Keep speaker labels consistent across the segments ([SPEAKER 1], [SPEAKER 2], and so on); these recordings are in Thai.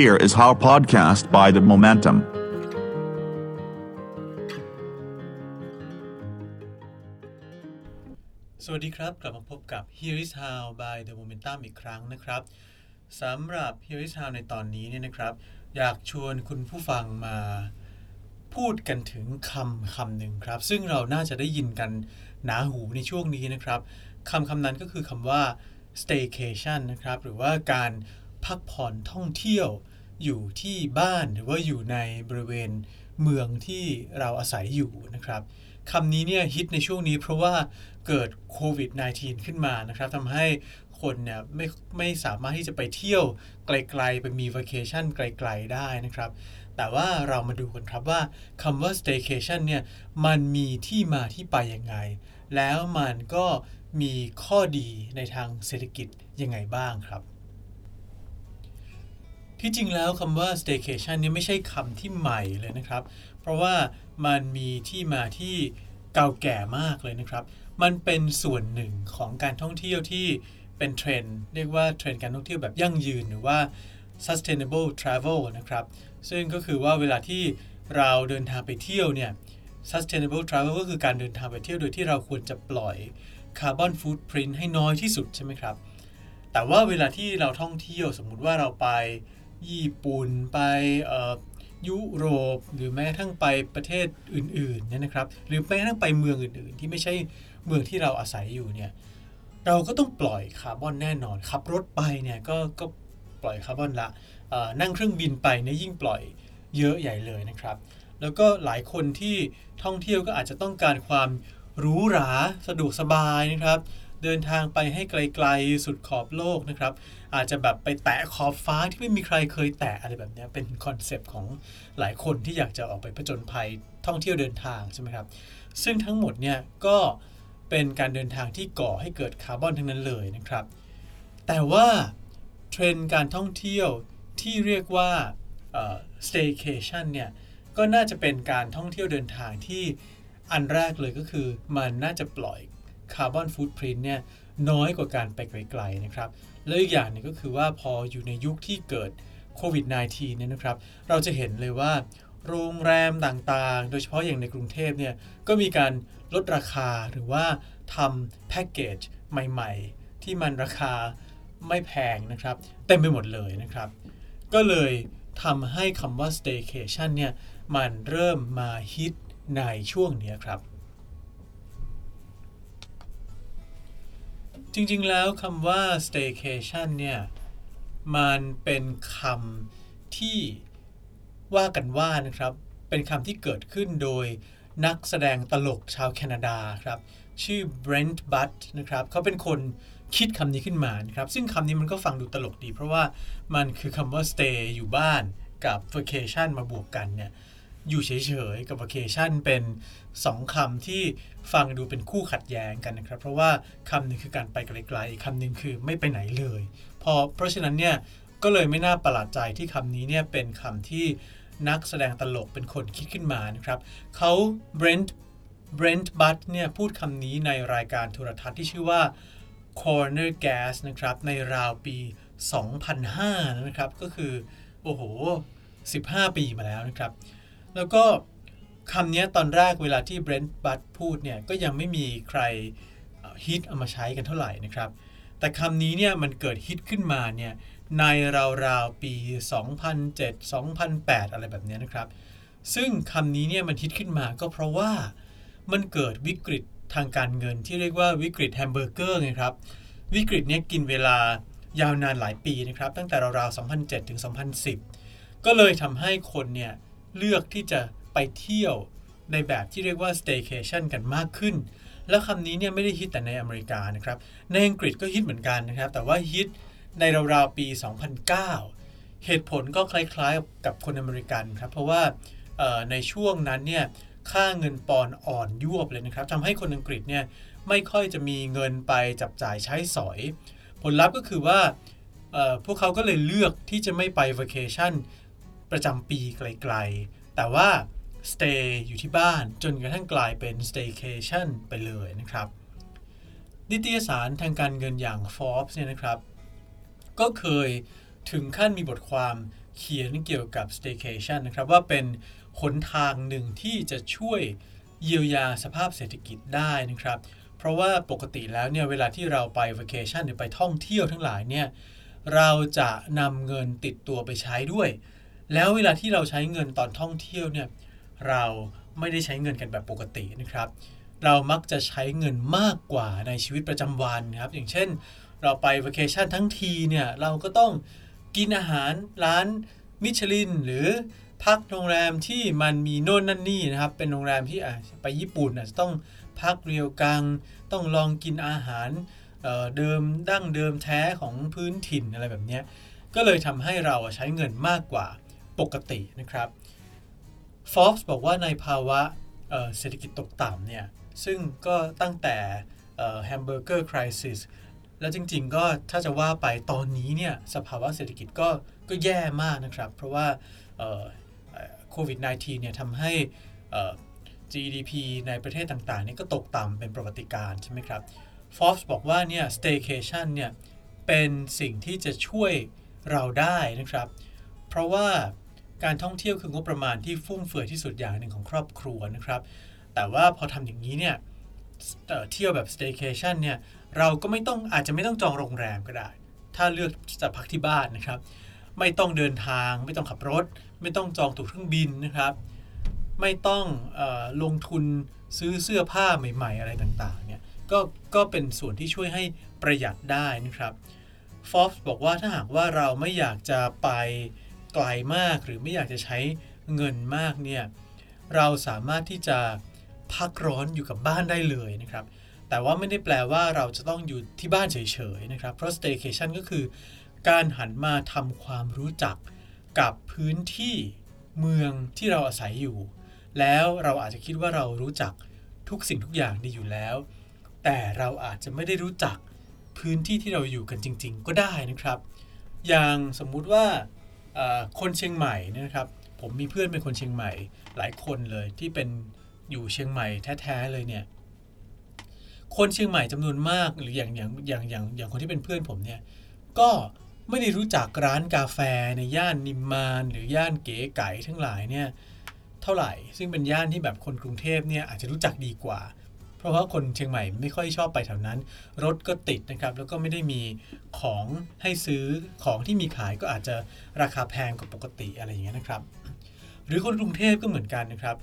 [SPEAKER 1] Here is our podcast by The Momentum.
[SPEAKER 2] สวัสดีครับ กลับมาพบกับ Here is How by The Momentum อีกครั้งนะครับสำหรับ Here is How ในตอนนี้เนี่ยนะครับ อยากชวนคุณผู้ฟังมาพูดกันถึงคำคำหนึ่งครับ ซึ่งเราน่าจะได้ยินกันหนาหูในช่วงนี้นะครับคำคำนั้นก็คือคำว่า staycation นะครับ หรือว่าการ พักผ่อนท่องเที่ยวอยู่ที่บ้านหรือว่าอยู่ในบริเวณเมืองที่เราอาศัยอยู่นะครับคำนี้เนี่ยฮิตในช่วงนี้เพราะว่าเกิดโควิด -19 ขึ้นมานะครับทำให้คนเนี่ยไม่ไม่สามารถที่จะไปเที่ยวไกลๆ ไปมีวัคเคชั่นไกลๆได้นะครับ แต่ว่าเรามาดูกันครับว่าคำว่า staycation เนี่ยมันมีที่มาที่ไปยังไง แล้วมันก็มีข้อดีในทางเศรษฐกิจยังไงบ้างครับ ที่จริงแล้วคำว่า staycation นี่ไม่ใช่คำที่ใหม่เลยนะครับ เพราะว่ามันมีที่มาที่เก่าแก่มากเลยนะครับ มันเป็นส่วนหนึ่งของการท่องเที่ยวที่เป็นเทรนด์เรียกว่าเทรนด์การท่องเที่ยวแบบยั่งยืนหรือว่า sustainable travel นะครับ ซึ่งก็คือว่าเวลาที่เราเดินทางไปเที่ยวเนี่ย sustainable travel ก็คือการเดินทางไปเที่ยวโดยที่เราควรจะปล่อย carbon footprint ให้น้อยที่สุดใช่ไหมครับ แต่ว่าเวลาที่เราท่องเที่ยวสมมุติว่าเราไป ญี่ปุ่นไปยุโรปหรือแม้กระทั่งไปประเทศอื่นๆเนี่ยนะครับหรือแม้กระทั่งไปเมืองอื่นๆ ที่ไม่ใช่เมืองที่เราอาศัยอยู่เนี่ยเราก็ต้องปล่อยคาร์บอนแน่นอนขับรถไปเนี่ยก็ก็ปล่อยคาร์บอนละนั่งเครื่องบินไปเนี่ยยิ่งปล่อยเยอะใหญ่เลยนะครับ แล้วก็หลายคนที่ท่องเที่ยวก็อาจจะต้องการความหรูหราสะดวกสบายนะครับ เดินทางไปให้ไกลๆสุดขอบโลกนะครับ อาจจะแบบไปแตะขอบฟ้าที่ไม่มีใครเคยแตะอะไรแบบนี้เป็นคอนเซปต์ของหลายคนที่อยากจะออกไปผจญภัยท่องเที่ยวเดินทางใช่ไหมครับ ซึ่งทั้งหมดเนี่ยก็เป็นการเดินทางที่ก่อให้เกิดคาร์บอนทั้งนั้นเลยนะครับ แต่ว่าเทรนด์การท่องเที่ยวที่เรียกว่า staycation เนี่ยก็น่าจะเป็นการท่องเที่ยวเดินทางที่อันแรกเลยก็คือมันน่าจะปล่อย คาร์บอนฟูดพรินต์เนี่ยน้อยกว่าการไปไกลๆนะครับ แล้วอีกอย่างนึงก็คือว่าพออยู่ในยุคที่เกิดโควิด -19 เนี่ยนะครับ เราจะเห็นเลยว่าโรงแรมต่างๆ โดยเฉพาะอย่างในกรุงเทพเนี่ยก็มีการลดราคาหรือว่าทำแพ็กเกจใหม่ๆ ที่มันราคาไม่แพงนะครับ เต็มไปหมดเลยนะครับ ก็เลยทำให้คำว่า staycation เนี่ยมันเริ่มมาฮิตในช่วงนี้ครับ จริงๆแล้วคำว่า staycation เนี่ย มันเป็นคำที่ว่ากันว่านะครับ เป็นคำที่เกิดขึ้นโดยนักแสดงตลกชาวแคนาดาครับ ชื่อ Brent Butt นะครับเขาเป็นคนคิดคำนี้ขึ้นมานะครับ ซึ่งคำนี้มันก็ฟังดูตลกดี เพราะว่ามันคือคำว่า stay อยู่บ้านกับ vacation มาบวกกันเนี่ย อยู่เฉยๆกับ vacation เป็น 2คำที่ฟังดูเป็นคู่ขัดแย้งกันนะครับ เพราะว่าคำหนึ่งคือการไปไกลๆอีกคำหนึ่งคือไม่ไปไหนเลย พอเพราะฉะนั้นเนี่ยก็เลยไม่น่าประหลาดใจที่คำนี้เนี่ยเป็นคำที่นักแสดงตลกเป็นคนคิดขึ้นมานะครับเขา Brent Brent Butt เนี่ยพูดคำนี้ในรายการโทรทัศน์ที่ชื่อว่า Corner Gas นะครับในราวปี 2005 นะครับ ก็คือ โอ้โห 15 ปีมาแล้วนะครับ แล้วก็คำนี้ตอนแรกเวลาที่ Brent Butt พูดเนี่ยก็ยังไม่มีใครฮิตเอามาใช้กันเท่าไหร่นะครับ แต่คำนี้เนี่ยมันเกิดฮิตขึ้นมาเนี่ยในราวๆปี 2007 2008 อะไรแบบนี้นะครับ ซึ่งคำนี้เนี่ยมันฮิตขึ้นมาก็เพราะว่ามันเกิดวิกฤตทางการเงินที่เรียกว่าวิกฤตแฮมเบอร์เกอร์ไงครับ วิกฤตนี้กินเวลายาวนานหลายปีนะครับ ตั้งแต่ราวๆ 2007 ถึง 2010 ก็เลยทำให้คนเนี่ย เลือกที่จะไปเที่ยวในแบบที่เรียกว่า staycation กันมากขึ้น แล้วคำนี้เนี่ยไม่ได้ฮิตแต่ในอเมริกานะครับ ในอังกฤษก็ฮิตเหมือนกันนะครับ แต่ว่าฮิตในราวๆปี 2009 เหตุผลก็คล้าย ๆ กับคนอเมริกันครับ เพราะว่าในช่วงนั้นเนี่ยค่าเงินปอนอ่อนยวบเลยนะครับทำให้คนอังกฤษเนี่ยไม่ค่อยจะมีเงินไปจับจ่ายใช้สอย ผลลัพธ์ก็คือว่าพวกเขาก็เลยเลือกที่จะไม่ไป vacation ประจำปีไกลๆ แต่ว่า stay อยู่ที่บ้านจนกระทั่งกลายเป็น staycation ไปเลยนะครับ นิตยสารทางการเงินอย่าง Forbes เนี่ยนะครับ ก็เคยถึงขั้นมีบทความเขียนเกี่ยวกับ staycation นะครับว่าเป็นหนทางหนึ่งที่จะช่วยเยียวยาสภาพเศรษฐกิจได้นะครับ เพราะว่าปกติแล้วเนี่ยเวลาที่เราไป vacation หรือไปท่องเที่ยวทั้งหลายเนี่ยเราจะนำเงินติดตัวไปใช้ด้วย แล้วเวลาที่เราใช้เงินตอนท่องเที่ยวเนี่ยเราไม่ได้ใช้เงินกันแบบปกตินะครับ เรามักจะใช้เงินมากกว่าในชีวิตประจำวันนะครับ อย่างเช่น เราไป vacation ทั้งทีเนี่ยเราก็ต้องกินอาหารร้านมิชลิน หรือพักโรงแรมที่มันมีโน่นนั่นนี่นะครับ เป็นโรงแรมที่ไปญี่ปุ่นอาจจะต้องพักเรียวกัง ต้องลองกินอาหารเเดิมดั้งเดิมแท้ของพื้นถิ่นอะไรแบบนี้ก็เลยทำให้เราใช้เงินมากกว่า ปกตินะครับ Forbes บอกว่าในภาวะเศรษฐกิจตกต่ำเนี่ยซึ่งก็ตั้งแต่แฮมเบอร์เกอร์คริสิสแล้วจริงๆก็ถ้าจะว่าไปตอนนี้เนี่ยสภาวะเศรษฐกิจก็ก็แย่มากนะครับ เพราะว่าโควิด -19 เนี่ยทำให้ GDP ในประเทศต่างๆนี่ก็ตกต่ำเป็นประวัติการณ์ใช่ไหมครับ Forbes บอกว่าเนี่ย staycation เนี่ยเป็นสิ่งที่จะช่วยเราได้นะครับ เพราะว่า การท่องเที่ยวคืองบประมาณที่ฟุ่มเฟือยที่สุดอย่างหนึ่งของครอบครัวนะครับ แต่ว่าพอทำอย่างนี้เนี่ยเที่ยวแบบ staycation เนี่ยเราก็ไม่ต้องอาจจะไม่ต้องจองโรงแรมก็ได้ ถ้าเลือกจะพักที่บ้านนะครับ ไม่ต้องเดินทาง ไม่ต้องขับรถ ไม่ต้องจองตั๋วเครื่องบินนะครับ ไม่ต้องออลงทุนซื้อเสื้อผ้าใหม่ ๆ อะไรต่างๆเนี่ยก็ก็เป็นส่วนที่ช่วยให้ประหยัดได้นะครับ Forbes บอกว่าถ้าหากว่าเราไม่อยากจะไป ไกลมากหรือไม่อยากจะใช้เงินมากเนี่ยเราสามารถที่จะพักร้อนอยู่กับบ้านได้เลยนะครับ แต่ว่าไม่ได้แปลว่าเราจะต้องอยู่ที่บ้านเฉยๆนะครับ เพราะ staycation ก็คือ การหันมาทำความรู้จักกับพื้นที่เมืองที่เราอาศัยอยู่ แล้วเราอาจจะคิดว่าเรารู้จักทุกสิ่งทุกอย่างดีอยู่แล้ว แต่เราอาจจะไม่ได้รู้จักพื้นที่ที่เราอยู่กันจริง ๆ ก็ได้นะครับ อย่างสมมุติว่า คนเชียงใหม่เนยนะครับผมมีเพื่อนเป็นคนเชียงใหม่หลายคนเลยที่เป็นอยู่เชียงใหม่แท้ๆเลยเนี่ยคนเชียงใหม่จำนวนมากหรืออย่างอย่างอย่างอย่างอย่างคนที่เป็นเพื่อนผมเนี่ยก็ไม่ได้รู้จักร้านกาแฟในย่านนิมมานหรือย่านเก๋ไก่ทั้งหลายเนี่ยเท่าไหร่ ซึ่งเป็นย่านที่แบบคนกรุงเทพเนี่ยอาจจะรู้จักดีกว่า ราะว่าคนเชียงใหม่ไม่ค่อยชอบไปแถวนั้น รถก็ติดนะครับ แล้วก็ไม่ได้มีของให้ซื้อของที่มีขายก็อาจจะราคาแพงกว่าปกติอะไรอย่างเงี้ยนะครับ หรือคนกรุงเทพก็เหมือนกันนะครับ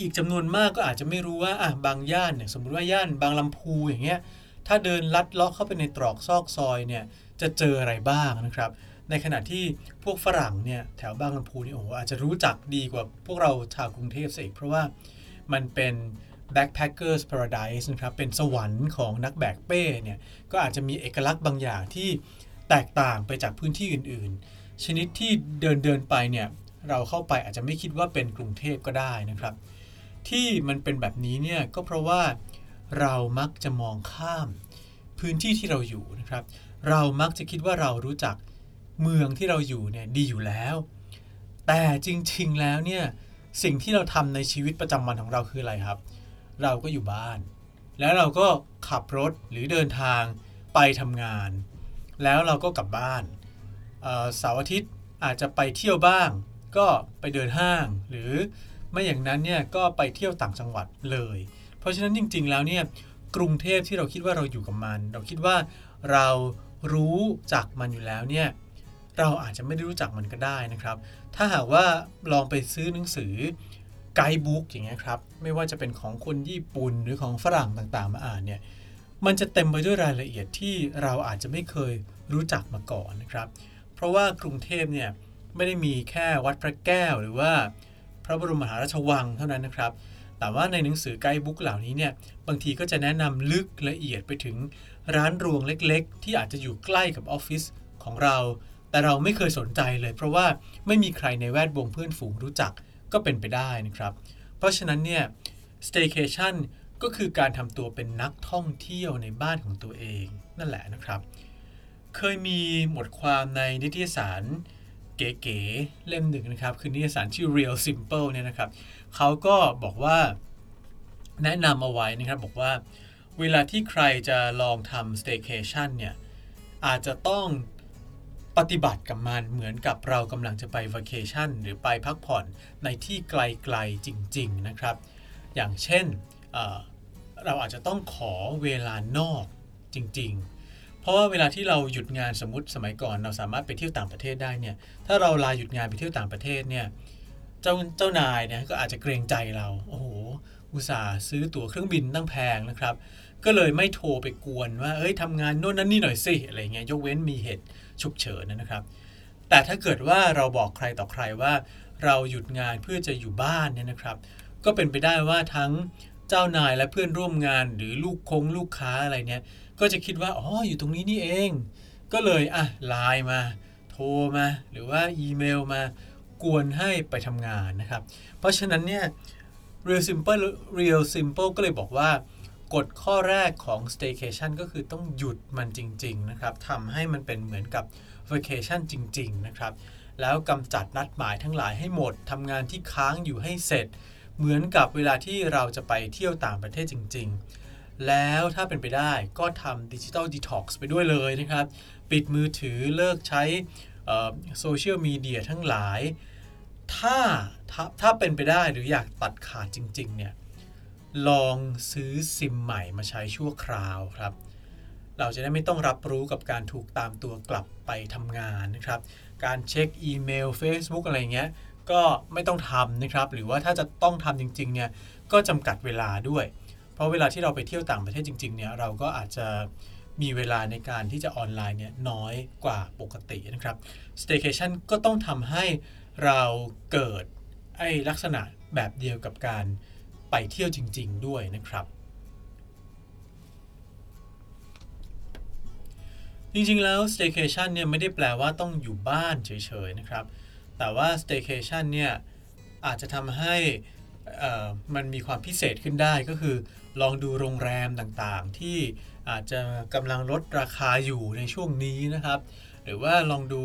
[SPEAKER 2] อีกจำนวนมากก็อาจจะไม่รู้ว่าอะบางย่านเนี่ยสมมติว่าย่านบางลำพูอย่างเงี้ยถ้าเดินลัดเลาะเข้าไปในตรอกซอกซอยเนี่ยจะเจออะไรบ้างนะครับ ในขณะที่พวกฝรั่งเนี่ยแถวบางลำพูนี่โอ้โหอาจจะรู้จักดีกว่าพวกเราชาวกรุงเทพซะอีกเพราะว่ามันเป็น backpackers paradise นะครับเป็นสวรรค์ของนักแบกเป้เนี่ยก็อาจจะมีเอกลักษณ์บางอย่างที่แตกต่างไปจากพื้นที่อื่นๆ ชนิดที่เดินเดินไปเนี่ยเราเข้าไปอาจจะไม่คิดว่าเป็นกรุงเทพก็ได้นะครับ ที่มันเป็นแบบนี้เนี่ยก็เพราะว่าเรามักจะมองข้ามพื้นที่ที่เราอยู่นะครับ เรามักจะคิดว่าเรารู้จักเมืองที่เราอยู่เนี่ยดีอยู่แล้ว แต่จริงๆแล้วเนี่ยสิ่งที่เราทำในชีวิตประจำวันของเราคืออะไรครับ เราก็อยู่บ้าน แล้วเราก็ขับรถหรือเดินทางไปทำงาน แล้วเราก็กลับบ้านเสาร์อาทิตย์อาจจะไปเที่ยวบ้าง ก็ไปเดินห้าง หรือไม่อย่างนั้นเนี่ยก็ไปเที่ยวต่างจังหวัดเลย เพราะฉะนั้นจริง ๆ แล้วเนี่ยกรุงเทพที่เราคิดว่าเราอยู่กับมัน เราคิดว่าเรารู้จักมันอยู่แล้วเนี่ยเราอาจจะไม่ได้รู้จักมันก็ได้นะครับ ถ้าหากว่าลองไปซื้อหนังสือ ไกด์บุ๊กอย่างเงี้ยครับ ไม่ว่าจะเป็นของคนญี่ปุ่นหรือของฝรั่งต่างๆ มาอ่านเนี่ย มันจะเต็มไปด้วยรายละเอียดที่เราอาจจะไม่เคยรู้จักมาก่อนนะครับ เพราะว่ากรุงเทพเนี่ยไม่ได้มีแค่วัดพระแก้วหรือว่า พระบรมมหาราชวังเท่านั้นนะครับ แต่ว่าในหนังสือไกด์บุ๊กเหล่านี้เนี่ย บางทีก็จะแนะนำลึกละเอียดไปถึงร้านรวงเล็กๆ ที่อาจจะอยู่ใกล้กับออฟฟิศของเรา แต่เราไม่เคยสนใจเลย เพราะว่าไม่มีใครในแวดวงเพื่อนฝูงรู้จัก ก็เป็นไปได้นะครับ เพราะฉะนั้นเนี่ย staycation ก็คือการทำตัวเป็นนักท่องเที่ยวในบ้านของตัวเองนั่นแหละนะครับ เคยมีบทความในนิตยสารเก๋ๆเล่มหนึ่งนะครับ คือนิตยสารชื่อ Real Simple เนี่ยนะครับเขาก็บอกว่าแนะนำเอาไว้นะครับบอกว่า เวลาที่ใครจะลองทำ staycation เนี่ยอาจจะต้อง ปฏิบัติกับมันเหมือนกับเรากำลังจะไปวัคเคชั่นหรือไปพักผ่อนในที่ไกลๆจริง ๆนะครับ อย่างเช่นเเราอาจจะต้องขอเวลานอกจริง ๆ เพราะว่าเวลาที่เราหยุดงานสมมติสมัยก่อน เราสามารถไปเที่ยวต่างประเทศได้เนี่ยถ้าเราลาหยุดงานไปเที่ยวต่างประเทศเนี่ยเจ้าเจ้านายเนี่ยก็อาจจะเกรงใจเราโอ้โหอุตส่าห์ซื้อตั๋วเครื่องบินตั้งแพงนะครับ ก็เลยไม่โทรไปกวนว่าเอ้ยทำงานโน่นนั่นนี่หน่อยสิอะไรเงี้ยยกเว้นมีเหตุ ฉุกเฉินนะครับ แต่ถ้าเกิดว่าเราบอกใครต่อใครว่า เราหยุดงานเพื่อจะอยู่บ้านเนี่ยนะครับ ก็เป็นไปได้ว่าทั้งเจ้านายและเพื่อนร่วมงานหรือลูกคงลูกค้าอะไรเนี่ย ก็จะคิดว่าอ๋ออยู่ตรงนี้นี่เอง ก็เลยอะไลน์มาโทรมา หรือว่าอีเมลมากวนให้ไปทำงานนะครับ เพราะฉะนั้นเนี่ย Real Simple Real Simple ก็เลยบอกว่า กฎข้อแรกของ Staycation ก็คือต้องหยุดมันจริง ๆ นะครับทำให้มันเป็นเหมือนกับ Vacation จริง ๆ นะครับ แล้วกำจัดนัดหมายทั้งหลายให้หมดทำงานที่ค้างอยู่ให้เสร็จ เหมือนกับเวลาที่เราจะไปเที่ยวต่างประเทศจริง ๆ แล้วถ้าเป็นไปได้ก็ทำดิจิทัลดีท็อกซ์ไปด้วยเลยนะครับ ปิดมือถือเลิกใช้โซเชียลมีเดียทั้งหลาย ถ้าถ้าถ้าเป็นไปได้หรืออยากตัดขาดจริง ๆ เนี่ย ลองซื้อซิมใหม่มาใช้ชั่วคราวครับ เราจะได้ไม่ต้องรับรู้กับการถูกตามตัวกลับไปทำงานนะครับ การเช็คอีเมล Facebook อะไรเงี้ยก็ไม่ต้องทำนะครับ หรือว่าถ้าจะต้องทำจริงๆเนี่ยก็จำกัดเวลาด้วย เพราะเวลาที่เราไปเที่ยวต่างประเทศจริงๆเนี่ยเราก็อาจจะมีเวลาในการที่จะออนไลน์เนี่ยน้อยกว่าปกตินะครับ Staycation ก็ต้องทำให้เราเกิดไอ้ลักษณะแบบเดียวกับการ ไปเที่ยวจริง ๆ ด้วยนะครับ จริง ๆ แล้ว staycation เนี่ยไม่ได้แปลว่าต้องอยู่บ้านเฉย ๆ นะครับ แต่ว่า staycation เนี่ยอาจจะทำให้มันมีความพิเศษขึ้นได้ก็คือ ลองดูโรงแรมต่างๆ ที่อาจจะกำลังลดราคาอยู่ในช่วงนี้นะครับ หรือว่าลองดู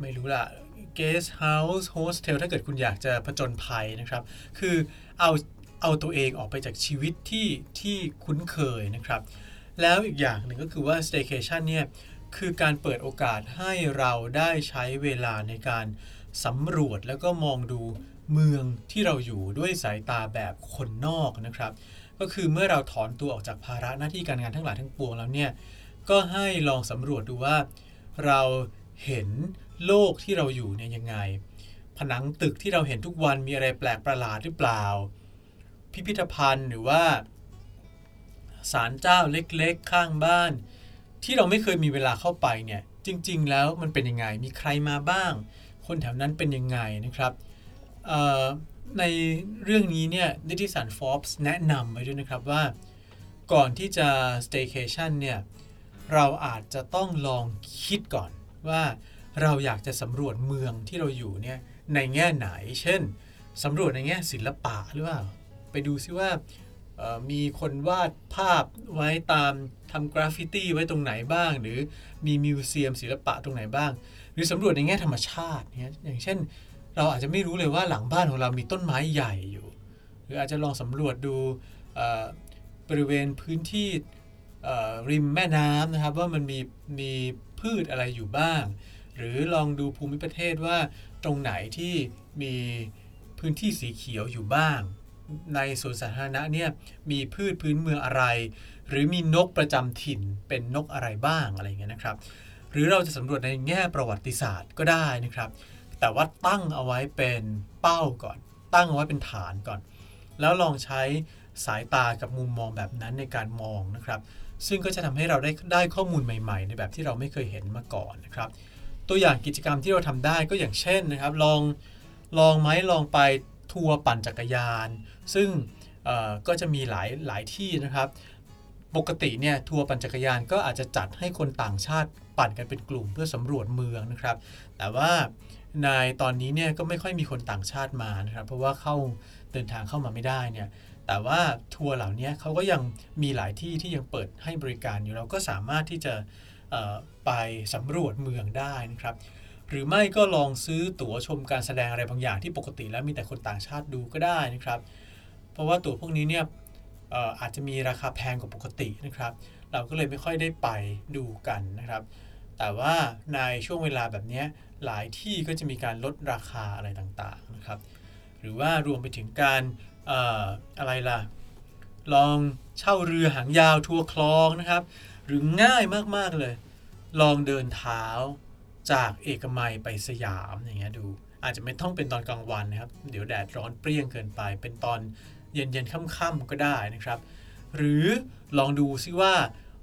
[SPEAKER 2] ไม่รู้ละ guest house hostel ถ้าเกิดคุณอยากจะผจญภัยนะครับ คือเอาเอาตัวเองออกไปจากชีวิตที่ที่คุ้นเคยนะครับ แล้วอีกอย่างหนึ่งก็คือว่า staycation เนี่ยคือการเปิดโอกาสให้เราได้ใช้เวลาในการสำรวจแล้วก็มองดูเมืองที่เราอยู่ด้วยสายตาแบบคนนอกนะครับ ก็คือเมื่อเราถอนตัวออกจากภาระหน้าที่การงานทั้งหลายทั้งปวงแล้วเนี่ยก็ให้ลองสำรวจดูว่าเราเห็น โลกที่เราอยู่เนี่ยยังไง ผนังตึกที่เราเห็นทุกวันมีอะไรแปลกประหลาดหรือเปล่า พิพิธภัณฑ์หรือว่าศาลเจ้าเล็กๆ ข้างบ้าน ที่เราไม่เคยมีเวลาเข้าไปเนี่ยจริง ๆ แล้วมันเป็นยังไงมีใครมาบ้าง คนแถวนั้นเป็นยังไงนะครับในเรื่องนี้เนี่ยนิติสาร Forbes แนะนำไว้ด้วยนะครับว่า ก่อนที่จะ staycation เนี่ยเราอาจจะต้องลองคิดก่อนว่า เราอยากจะสำรวจเมืองที่เราอยู่เนี่ยในแง่ไหน เช่นสำรวจในแง่ศิลปะหรือเปล่า ไปดูซิว่ามีคนวาดภาพไว้ตามทำกราฟฟิตี้ไว้ตรงไหนบ้าง หรือมี museum ศิลปะตรงไหนบ้าง หรือสำรวจในแง่ธรรมชาติเนี่ยอย่างเช่น เราอาจจะไม่รู้เลยว่าหลังบ้านของเรามีต้นไม้ใหญ่อยู่ หรืออาจจะลองสำรวจดูบริเวณพื้นที่ริมแม่น้ำนะครับว่ามันมีมีพืชอะไรอยู่บ้าง หรือลองดูภูมิประเทศว่าตรงไหนที่มีพื้นที่สีเขียวอยู่บ้าง ในสวนสาธารณะเนี่ยมีพืชพื้นเมืองอะไร หรือมีนกประจำถิ่นเป็นนกอะไรบ้างอะไรเงี้ยนะครับ หรือเราจะสำรวจในแง่ประวัติศาสตร์ก็ได้นะครับ แต่ว่าตั้งเอาไว้เป็นเป้าก่อน ตั้งเอาไว้เป็นฐานก่อน แล้วลองใช้สายตากับมุมมองแบบนั้นในการมองนะครับ ซึ่งก็จะทำให้เราได้ได้ข้อมูลใหม่ ๆ ในแบบที่เราไม่เคยเห็นมาก่อนนะครับ ตัวอย่างกิจกรรมที่เราทำได้ก็อย่างเช่นนะครับ ลองลองไหมลองไปทัวร์ปั่นจักรยาน ซึ่งก็จะมีหลายหลายที่นะครับ ปกติเนี่ยทัวร์ปั่นจักรยานก็อาจจะจัดให้คนต่างชาติปั่นกันเป็นกลุ่มเพื่อสำรวจเมืองนะครับ แต่ว่าในตอนนี้เนี่ยก็ไม่ค่อยมีคนต่างชาติมานะครับ เพราะว่าเข้าเดินทางเข้ามาไม่ได้เนี่ยแต่ว่าทัวร์เหล่านี้เขาก็ยังมีหลายที่ที่ยังเปิดให้บริการอยู่เราก็สามารถที่จะ ไปสำรวจเมืองได้นะครับ หรือไม่ก็ลองซื้อตั๋วชมการแสดงอะไรบางอย่างที่ปกติแล้วมีแต่คนต่างชาติดูก็ได้นะครับ เพราะว่าตั๋วพวกนี้เนี่ยอาจจะมีราคาแพงกว่าปกตินะครับ เราก็เลยไม่ค่อยได้ไปดูกันนะครับ แต่ว่าในช่วงเวลาแบบนี้หลายที่ก็จะมีการลดราคาอะไรต่างๆนะครับ หรือว่ารวมไปถึงการออะไรล่ะลองเช่าเรือหางยาวทัวร์คลองนะครับ หรือง่ายมากๆเลย ลองเดินเท้าจากเอกมัยไปสยามอย่างเงี้ยดู อาจจะไม่ต้องเป็นตอนกลางวันนะครับ เดี๋ยวแดดร้อนเปรี้ยงเกินไป เป็นตอนเย็นๆค่ำๆก็ได้นะครับ หรือลองดูซิว่า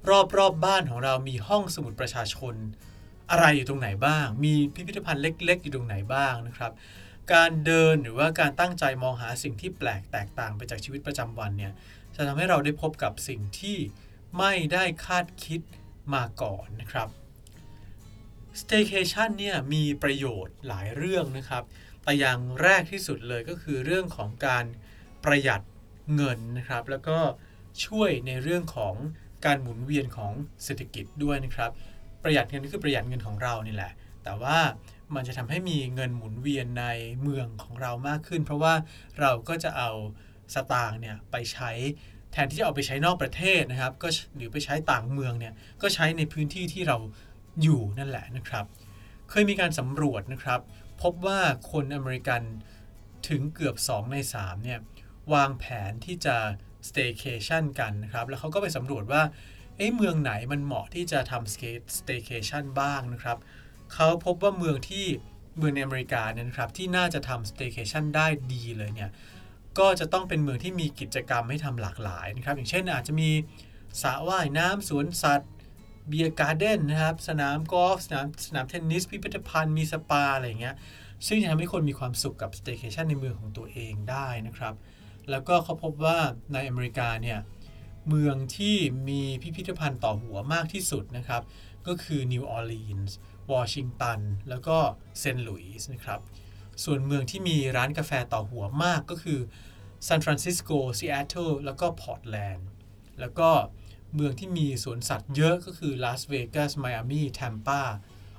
[SPEAKER 2] รอบๆบบ้านของเรามีห้องสมุดประชาชน อะไรอยู่ตรงไหนบ้าง มีพิพิธภัณฑ์เล็ก ๆ อยู่ตรงไหนบ้างนะครับ การเดินหรือว่าการตั้งใจมองหาสิ่งที่แปลกแตกต่างไปจากชีวิตประจำวันเนี่ยจะทำให้เราได้พบกับสิ่งที่ ไม่ได้คาดคิดมาก่อนนะครับ Staycation เนี่ยมีประโยชน์หลายเรื่องนะครับ แต่อย่างแรกที่สุดเลยก็คือเรื่องของการประหยัดเงินนะครับ แล้วก็ช่วยในเรื่องของการหมุนเวียนของเศรษฐกิจด้วยนะครับ ประหยัดเงินก็คือประหยัดเงินของเรานี่แหละ แต่ว่ามันจะทำให้มีเงินหมุนเวียนในเมืองของเรามากขึ้น เพราะว่าเราก็จะเอาสตางค์เนี่ยไปใช้ แทนที่จะเอาไปใช้นอกประเทศนะครับ ก็หรือไปใช้ต่างเมืองเนี่ยก็ใช้ในพื้นที่ที่เราอยู่นั่นแหละนะครับ เคยมีการสำรวจนะครับ พบว่าคนอเมริกันถึงเกือบ 2 ใน 3 เนี่ยวางแผนที่จะ staycation กันนะครับ แล้วเขาก็ไปสำรวจว่าเอ้เมืองไหนมันเหมาะที่จะทำ staycation บ้างนะครับ เขาพบว่าเมืองที่เมืองในอเมริกาเนี่ยนะครับที่น่าจะทำ staycation ได้ดีเลยเนี่ย ก็จะต้องเป็นเมืองที่มีกิจกรรมให้ทำหลากหลายนะครับ อย่างเช่นอาจจะมีสระว่ายน้ำสวนสัตว์ beer garden นะครับ สนามกอล์ฟสนามสนามเทนนิส พิพิธภัณฑ์มีสปาอะไรอย่างเงี้ยซึ่งจะทำให้คนมีความสุขกับสเต y c a t i o n ในเมืองของตัวเองได้นะครับ แล้วก็เขาพบว่าในอเมริกาเนี่ยเมืองที่มีพิพิธภัณฑ์ต่อหัวมากที่สุดนะครับ ก็คือนิวออร์ลีนส์วอชิงตันแล้วก็เซนต์หลุยส์นะครับ ส่วนเมืองที่มีร้านกาแฟต่อหัวมากก็คือซานฟรานซิสโกซีแอตเทิลแล้วก็พอร์ตแลนด์แล้วก็เมืองที่มีสวนสัตว์เยอะก็คือลาสเวกัสไมอามีแทมปา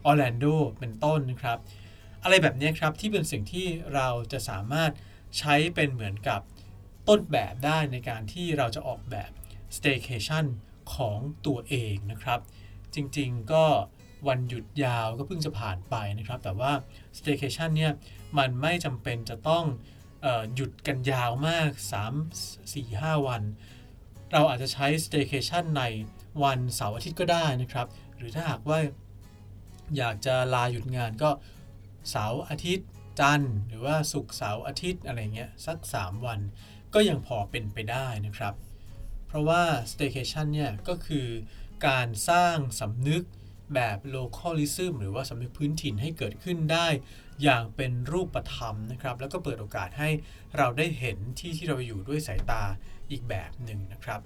[SPEAKER 2] ออร์แลนโดเป็นต้นนะครับ อะไรแบบนี้ครับที่เป็นสิ่งที่เราจะสามารถใช้เป็นเหมือนกับต้นแบบได้ในการที่เราจะออกแบบ staycation ของตัวเองนะครับ จริงๆก็ วันหยุดยาวก็เพิ่งจะผ่านไปนะครับ แต่ว่า staycation เนี่ยมันไม่จำเป็นจะต้องหยุดกันยาวมาก 3 4 5 วัน เราอาจจะใช้ staycation ในวันเสาร์อาทิตย์ก็ได้นะครับ หรือถ้าหากว่าอยากจะลาหยุดงานก็เสาร์อาทิตย์จันทร์หรือว่าศุกร์เสาร์อาทิตย์อะไรเงี้ยสัก 3 วัน ก็ยังพอเป็นไปได้นะครับ เพราะว่า staycation เนี่ยก็คือการสร้างสำนึก แบบ localism หรือว่าสำนึกพื้นถิ่นให้เกิดขึ้นได้ อย่างเป็นรูปธรรมนะครับ แล้วก็เปิดโอกาสให้เราได้เห็นที่ที่เราอยู่ด้วยสายตาอีกแบบหนึ่งนะครับ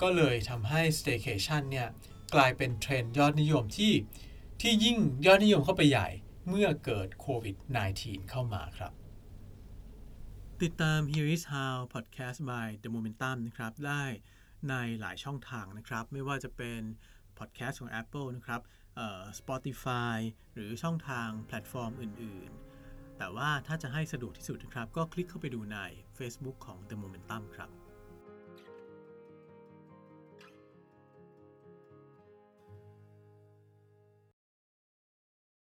[SPEAKER 2] ก็เลยทำให้ staycation เนี่ยกลายเป็นเทรนด์ยอดนิยมที่ที่ยิ่งยอดนิยมเข้าไปใหญ่เมื่อเกิดโควิด -19 เข้ามาครับ ติดตาม Here is How Podcast by The Momentum นะครับ ได้ในหลายช่องทางนะครับ ไม่ว่าจะเป็น พอดแคสต์ของ Apple นะครับ Spotify หรือช่องทางแพลตฟอร์มอื่น ๆ แต่ว่าถ้าจะให้สะดวกที่สุดนะครับ ก็คลิกเข้าไปดูใน Facebook ของ The Momentum ครับ